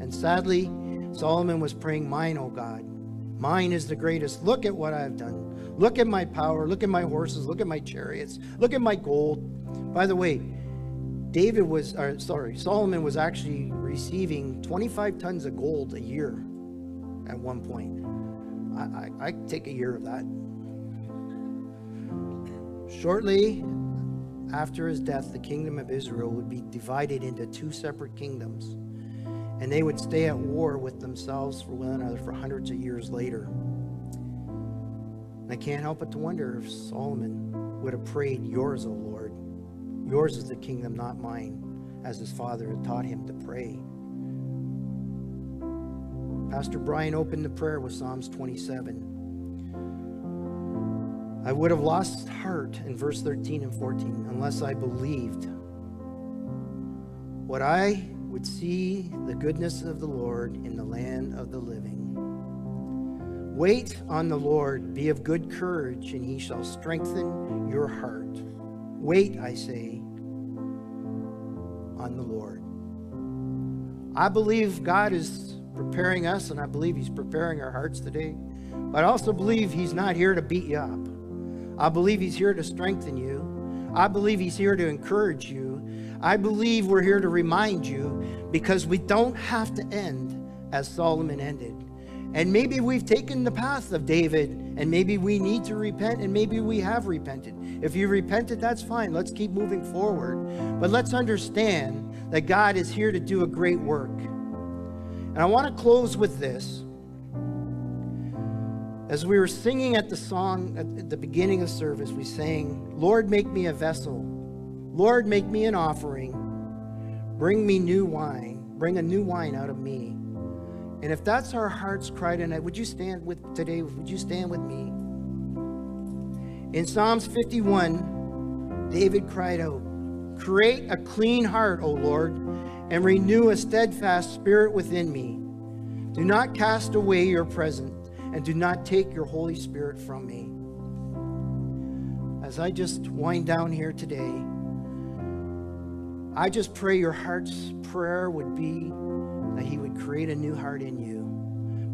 And sadly, Solomon was praying, Mine, O God. Mine is the greatest. Look at what I've done. Look at my power. Look at my horses. Look at my chariots. Look at my gold. By the way, David was, or sorry, Solomon was actually receiving 25 tons of gold a year at one point. I, I, I take a year of that. Shortly after his death, the kingdom of Israel would be divided into two separate kingdoms, and they would stay at war with themselves for one another for hundreds of years later. I can't help but to wonder if Solomon would have prayed, Yours, O. Yours is the kingdom, not mine, as his father had taught him to pray. Pastor Brian opened the prayer with Psalms 27. I would have lost heart in verse 13 and 14 unless I believed what I would see the goodness of the Lord in the land of the living. Wait on the Lord, be of good courage, and he shall strengthen your heart. Wait, I say, on the Lord. I believe God is preparing us, and I believe He's preparing our hearts today. But I also believe He's not here to beat you up. I believe He's here to strengthen you. I believe He's here to encourage you. I believe we're here to remind you because we don't have to end as Solomon ended. And maybe we've taken the path of David, and maybe we need to repent, and maybe we have repented. If you repented, that's fine. Let's keep moving forward. But let's understand that God is here to do a great work. And I want to close with this. As we were singing at the song at the beginning of service, we sang, Lord, make me a vessel. Lord, make me an offering. Bring me new wine. Bring a new wine out of me. And if that's our heart's cry tonight, would you stand with today? Would you stand with me? In Psalms 51, David cried out, Create a clean heart, O Lord, and renew a steadfast spirit within me. Do not cast away your presence and do not take your Holy Spirit from me. As I just wind down here today, I just pray your heart's prayer would be that He would create a new heart in you.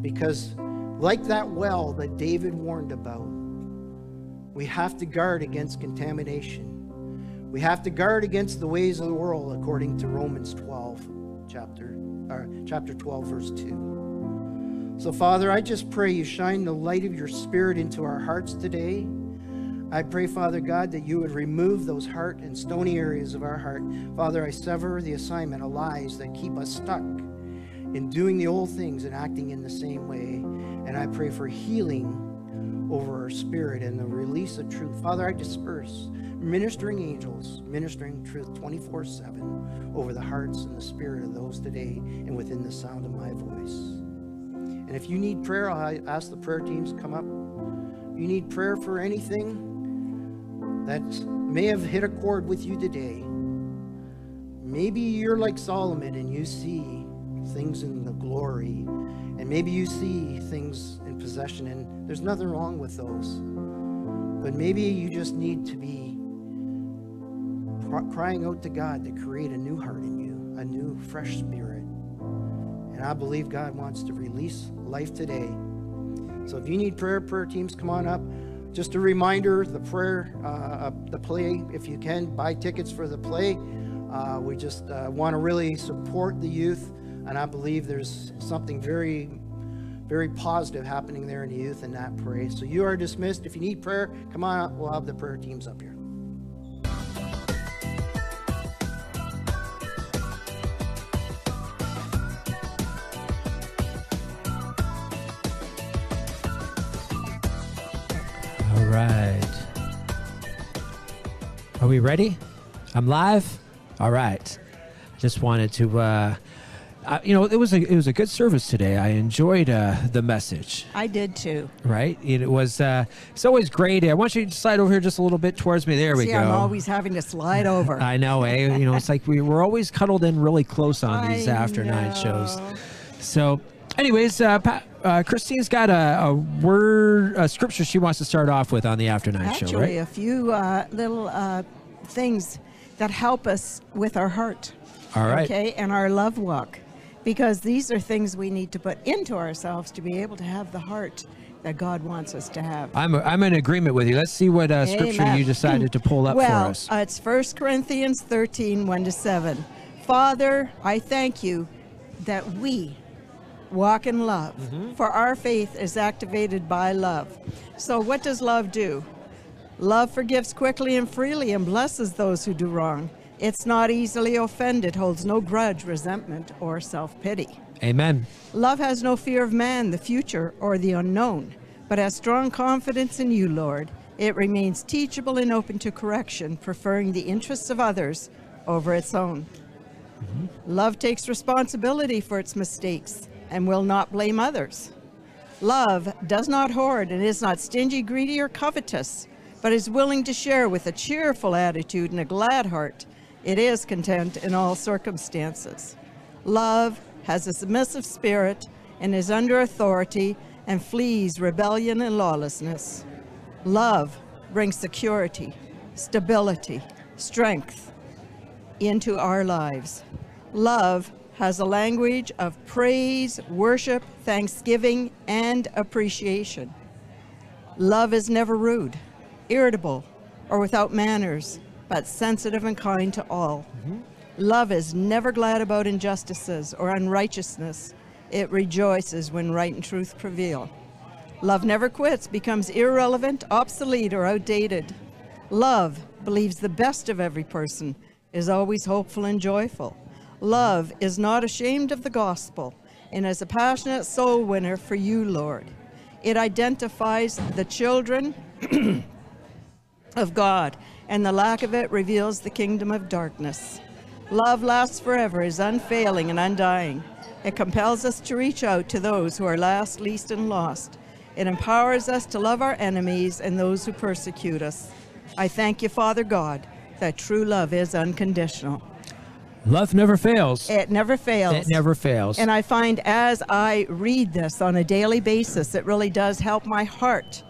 Because, like that well that David warned about, we have to guard against contamination. We have to guard against the ways of the world, according to Romans 12, chapter, or chapter 12, verse 2. So, Father, I just pray you shine the light of your Spirit into our hearts today. I pray, Father God, that you would remove those heart and stony areas of our heart. Father, I sever the assignment of lies that keep us stuck in doing the old things and acting in the same way. And I pray for healing over our spirit and the release of truth. Father, I disperse ministering angels, ministering truth 24 7 over the hearts and the spirit of those today and within the sound of my voice. And if you need prayer, I'll ask the prayer teams come up. If you need prayer for anything that may have hit a chord with you today, maybe you're like Solomon and you see things in the glory, and maybe you see things in possession, and there's nothing wrong with those. But maybe you just need to be crying out to God to create a new heart in you, a new, fresh spirit. And I believe God wants to release life today. So if you need prayer, prayer teams, come on up. Just a reminder, the prayer, uh, the play, if you can, buy tickets for the play. Uh, we just uh, want to really support the youth, and I believe there's something very, very positive happening there in the youth in that pray. So you are dismissed. If you need prayer, come on up. We'll have the prayer teams up here. right. Are we ready? I'm live? All right. Just wanted to uh, uh, you know, it was a it was a good service today. I enjoyed uh, the message. I did too. Right? It was. Uh, it's always great. I want you to slide over here just a little bit towards me. There we See, go. I'm always having to slide over. *laughs* I know, eh? You know, it's like we, we're always cuddled in really close on *laughs* these I after nine shows. So, anyways, uh, Pat, uh, Christine's got a, a word, a scripture she wants to start off with on the after nine show, Actually, right? a few uh, little uh, things that help us with our heart. All right. Okay, and our love walk, because these are things we need to put into ourselves to be able to have the heart that God wants us to have. I'm, I'm in agreement with you. Let's see what uh, scripture you decided to pull up well, for us. uh, it's 1 Corinthians 13, 1 to 7. Father, I thank you that we walk in love, Mm-hmm. for our faith is activated by love. So, what does love do? Love forgives quickly and freely and blesses those who do wrong. It's not easily offended, holds no grudge, resentment, or self pity. Amen. Love has no fear of man, the future, or the unknown, but has strong confidence in you, Lord. It remains teachable and open to correction, preferring the interests of others over its own. Mm-hmm. Love takes responsibility for its mistakes and will not blame others. Love does not hoard and is not stingy, greedy, or covetous, but is willing to share with a cheerful attitude and a glad heart. It is content in all circumstances. Love has a submissive spirit and is under authority and flees rebellion and lawlessness. Love brings security, stability, strength into our lives. Love has a language of praise, worship, thanksgiving, and appreciation. Love is never rude, irritable, or without manners, but sensitive and kind to all. Mm-hmm. Love is never glad about injustices or unrighteousness. It rejoices when right and truth prevail. Love never quits, becomes irrelevant, obsolete, or outdated. Love believes the best of every person, is always hopeful and joyful. Love is not ashamed of the gospel and is a passionate soul winner for you, Lord. It identifies the children *clears throat* of God, and the lack of it reveals the kingdom of darkness. Love lasts forever, is unfailing and undying. It compels us to reach out to those who are last, least, and lost. It empowers us to love our enemies and those who persecute us. I thank you, Father God, that true love is unconditional. Love never fails. It never fails. It never fails. And I find as I read this on a daily basis, it really does help my heart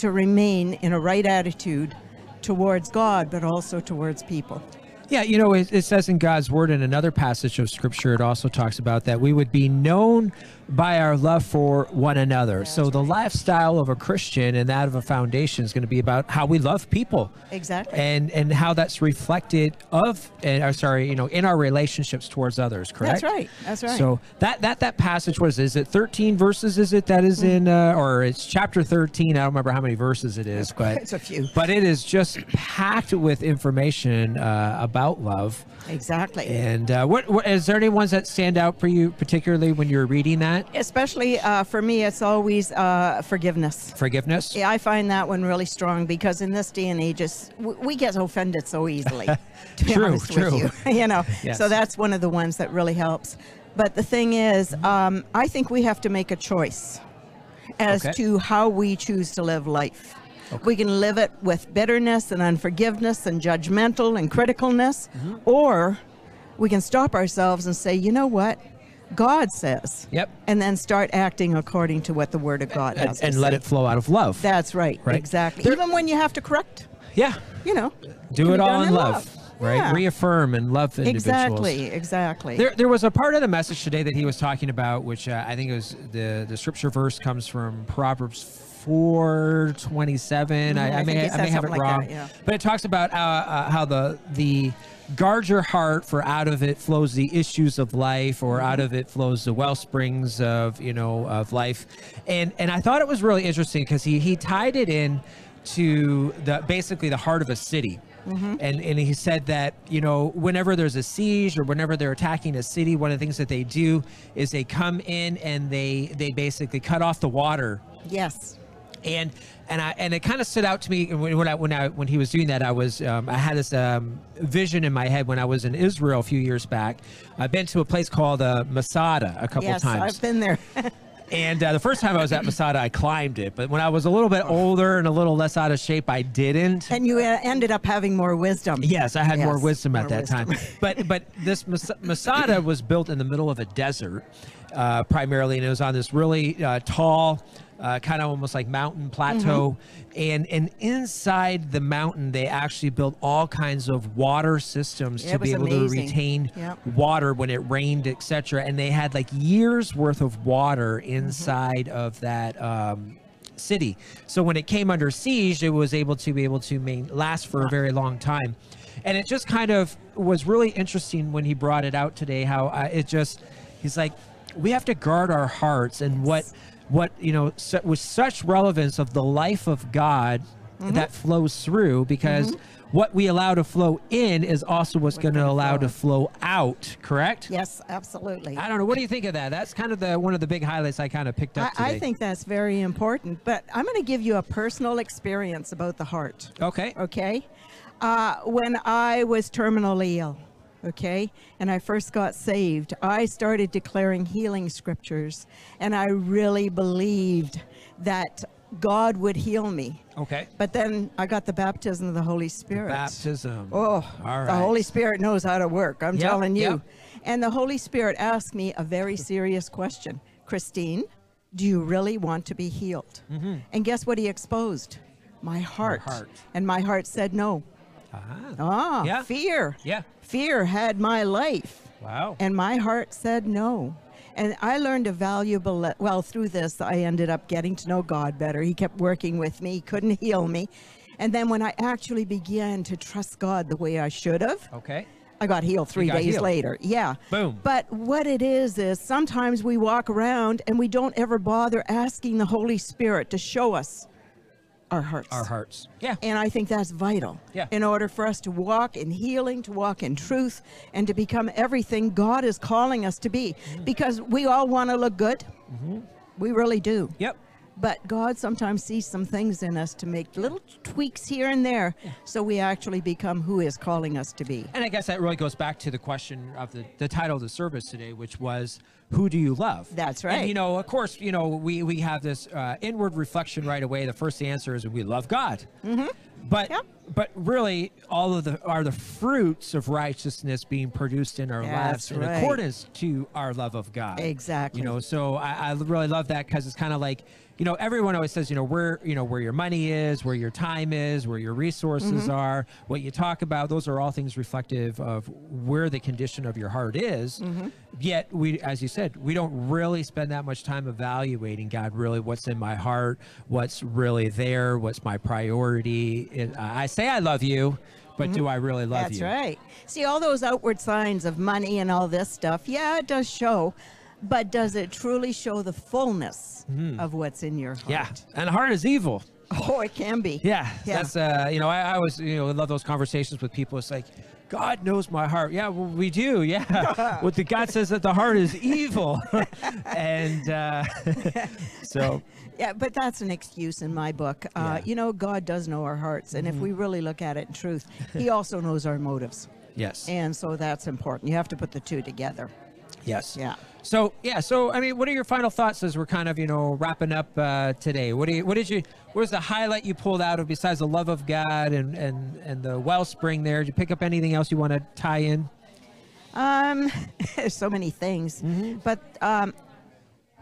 to remain in a right attitude towards God, but also towards people. Yeah, you know, it, it says in God's word in another passage of scripture, it also talks about that we would be known by our love for one another. so the lifestyle of a Christian and that of a foundation is going to be about how we love people. Exactly. And and how that's reflected of and or sorry, you know, in our relationships towards others, correct? That's right. That's right. So that that that passage was is it? Is it 13 verses is it that is in uh, or it's chapter 13, I don't remember how many verses it is, but *laughs* It's a few. But it is just packed with information uh, about love. exactly. And uh, what, what is there any ones that stand out for you particularly when you're reading that? Especially uh, for me, it's always uh, forgiveness. Forgiveness? Yeah, I find that one really strong because in this day and age, it's, we get offended so easily. *laughs* to be True, honest true. with you, *laughs* you know. Yes. So that's one of the ones that really helps. But the thing is, um, I think we have to make a choice as Okay. to how we choose to live life. We can live it with bitterness and unforgiveness and judgmental and criticalness, Mm-hmm. or we can stop ourselves and say, you know what? God says. Yep. And then start acting according to what the Word of God And, has and let say. it flow out of love. That's right. Right. Exactly. There- Even when you have to correct, yeah. you know. Do it all in love, right? Yeah. Reaffirm and love individuals. Exactly. Exactly. There, there was a part of the message today that he was talking about, which uh, I think it was the the scripture verse comes from Proverbs four twenty seven. Mhm, I, I I may I may have it like wrong, that, yeah. but it talks about uh, uh, how the the guard your heart, for out of it flows the issues of life, or out of it flows the well springs of you know of life, and and I thought it was really interesting because he he tied it in to the basically the heart of a city. Mm-hmm. And, and he said that you know whenever there's a siege or whenever they're attacking a city one of the things that they do is they come in and they they basically cut off the water yes. And and I and it kind of stood out to me when, when I when I when he was doing that. I was um, I had this um, vision in my head when I was in Israel a few years back. I've been to a place called uh, Masada a couple yes, times. I've been there. *laughs* And uh, the first time I was at Masada, I climbed it. But when I was a little bit older and a little less out of shape, I didn't. and you uh, ended up having more wisdom. Yes, I had more wisdom at more that wisdom. time. But but this Mas- Masada was built in the middle of a desert, uh, primarily, and it was on this really uh, tall, uh, kind of almost like mountain plateau. Mm-hmm. And and inside the mountain, they actually built all kinds of water systems Yeah, to be able amazing. to retain Yep. water when it rained, etc. And they had like years worth of water Mm-hmm. inside of that. Um, city so when it came under siege it was able to be able to main, last for a very long time and it just kind of was really interesting when he brought it out today how uh, it just he's like we have to guard our hearts and what what you know with such relevance of the life of god Mm-hmm. that flows through because what we allow to flow in is also what's going to allow flow to flow out correct Yes, absolutely. i don't know what do you think of that that's kind of the one of the big highlights i kind of picked up I, today I think that's very important. But I'm going to give you a personal experience about the heart. okay Okay. Uh, when I was terminally ill, okay, and I first got saved, I started declaring healing scriptures, and I really believed that God would heal me. okay But then I got the baptism of the Holy Spirit. baptism Oh, all right the Holy Spirit knows how to work. I'm Yep, telling you. yep. And the Holy Spirit asked me a very *laughs* serious question Christine, do you really want to be healed? Mm-hmm. And guess what he exposed? My heart. my heart. And my heart said no. Ah, Ah, Yeah. fear. yeah Fear had my life. wow And my heart said no. And I learned a valuable, le- well, through this, I ended up getting to know God better. He kept working with me, he couldn't *laughs* heal me. And then when I actually began to trust God the way I should have, okay I got healed three got days healed. later. Yeah. Boom. But what it is, is sometimes we walk around and we don't ever bother asking the Holy Spirit to show us our hearts. our hearts yeah And I think that's vital. Yeah. In order for us to walk in healing, to walk in truth, and to become everything God is calling us to be. Mm-hmm. Because we all want to look good. We really do. yep But God sometimes sees some things in us to make little tweaks here and there so we actually become who is calling us to be. And I guess that really goes back to the question of the, the title of the service today, which was, Who do you love? That's And, right. you know, of course, you know, we, we have this uh, inward reflection right away. The first answer is we love God. Mm-hmm. But Yep. but really, all of the are the fruits of righteousness being produced in our That's lives in right. accordance to our love of God. Exactly. You know, so I, I really love that because it's kind of like, you know, everyone always says, you know, where you know where your money is, where your time is, where your resources Mm-hmm. are, what you talk about. Those are all things reflective of where the condition of your heart is. Mm-hmm. Yet we, as you said, we don't really spend that much time evaluating God. Really, what's in my heart? What's really there? What's my priority? It, I say I love you, but do I really love Mm-hmm. That's you? right. See, all those outward signs of money and all this stuff, yeah, it does show. But does it truly show the fullness of what's in your heart? Mm-hmm. Yeah, and heart is evil. Oh, it can be. Yeah, Yeah. that's uh, you know, I, I always you know love those conversations with people. It's like, God knows my heart. Yeah, well, we do. Yeah, *laughs* what the God says that the heart is evil, *laughs* and uh, *laughs* so Yeah, but that's an excuse in my book. Uh, Yeah. Mm-hmm. You know, God does know our hearts, and if we really look at it in truth, He also knows our motives, yes, and so that's important. You have to put the two together. yes, Yeah. So yeah, so I mean, what are your final thoughts as we're kind of you know wrapping up uh, today? What do you, what did you, what was the highlight you pulled out of besides the love of God and and and the wellspring there? Did you pick up anything else you want to tie in? Um, there's *laughs* so many things, but um,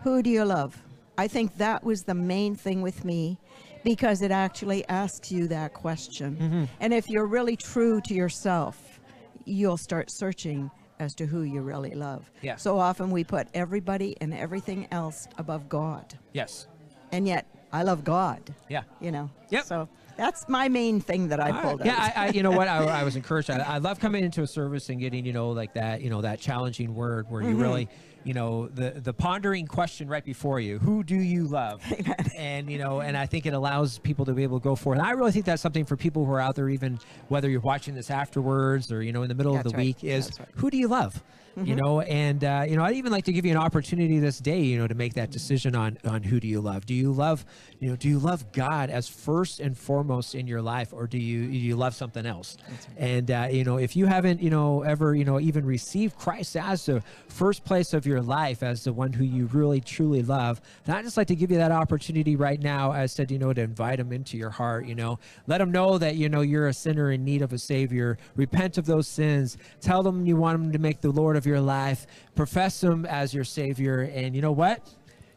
who do you love? I think that was the main thing with me because it actually asks you that question. And if you're really true to yourself, you'll start searching as to who you really love. Yeah. So often we put everybody and everything else above God. Yes. And yet I love God, Yeah. you know. Yep. So That's my main thing that I All pulled right. out. Yeah, I, I, you know what? I, *laughs* I was encouraged. I, I love coming into a service and getting, you know, like that, you know, that challenging word where Mm-hmm. you really, you know, the the pondering question right before you: Who do you love? *laughs* And you know, and I think it allows people to be able to go forth. And I really think that's something for people who are out there, even whether you're watching this afterwards or you know in the middle That's of the right. week, is right. who do you love? You know, and uh, you know, I'd even like to give you an opportunity this day, you know, to make that decision on on who do you love. Do you love, you know, do you love God as first and foremost in your life, or do you do you love something else? And uh, you know, if you haven't, you know, ever, you know, even received Christ as the first place of your life, as the one who you really truly love, then I'd just like to give you that opportunity right now. As said, you know, to invite him into your heart. You know, let him know that you know you're a sinner in need of a savior. Repent of those sins. Tell them you want him to make the Lord of your life. Profess him as your savior, and you know what?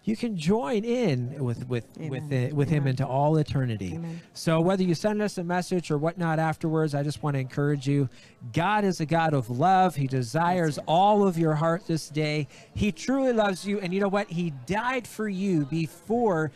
You can join in with with with Amen. uh, with him into all eternity. Amen. So whether you send us a message or whatnot afterwards, I just want to encourage you. God is a God of love. He desires all of your heart this day. He truly loves you, and you know what? He died for you before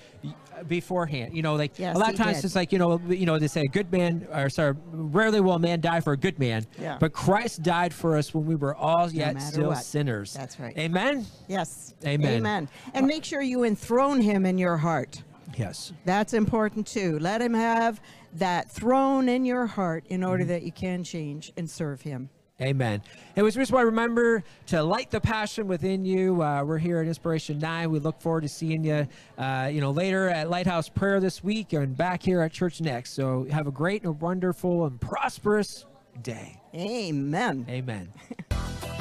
beforehand. You know, like Yes, a lot of times did. it's like you know, you know, they say a good man, or sorry, rarely will a man die for a good man. Yeah. But Christ died for us when we were all yet still what. sinners. That's right. Amen. yes. Amen. Amen. And make sure you enthrone him in your heart. Yes. That's important too. Let him have that throne in your heart in Mm-hmm. order that you can change and serve him. Amen. And we just want to remember to light the passion within you. Uh, we're here at Inspiration 9. We look forward to seeing you, uh, you know, later at Lighthouse Prayer this week and back here at Church Next. So have a great and wonderful and prosperous day. Amen. Amen. *laughs*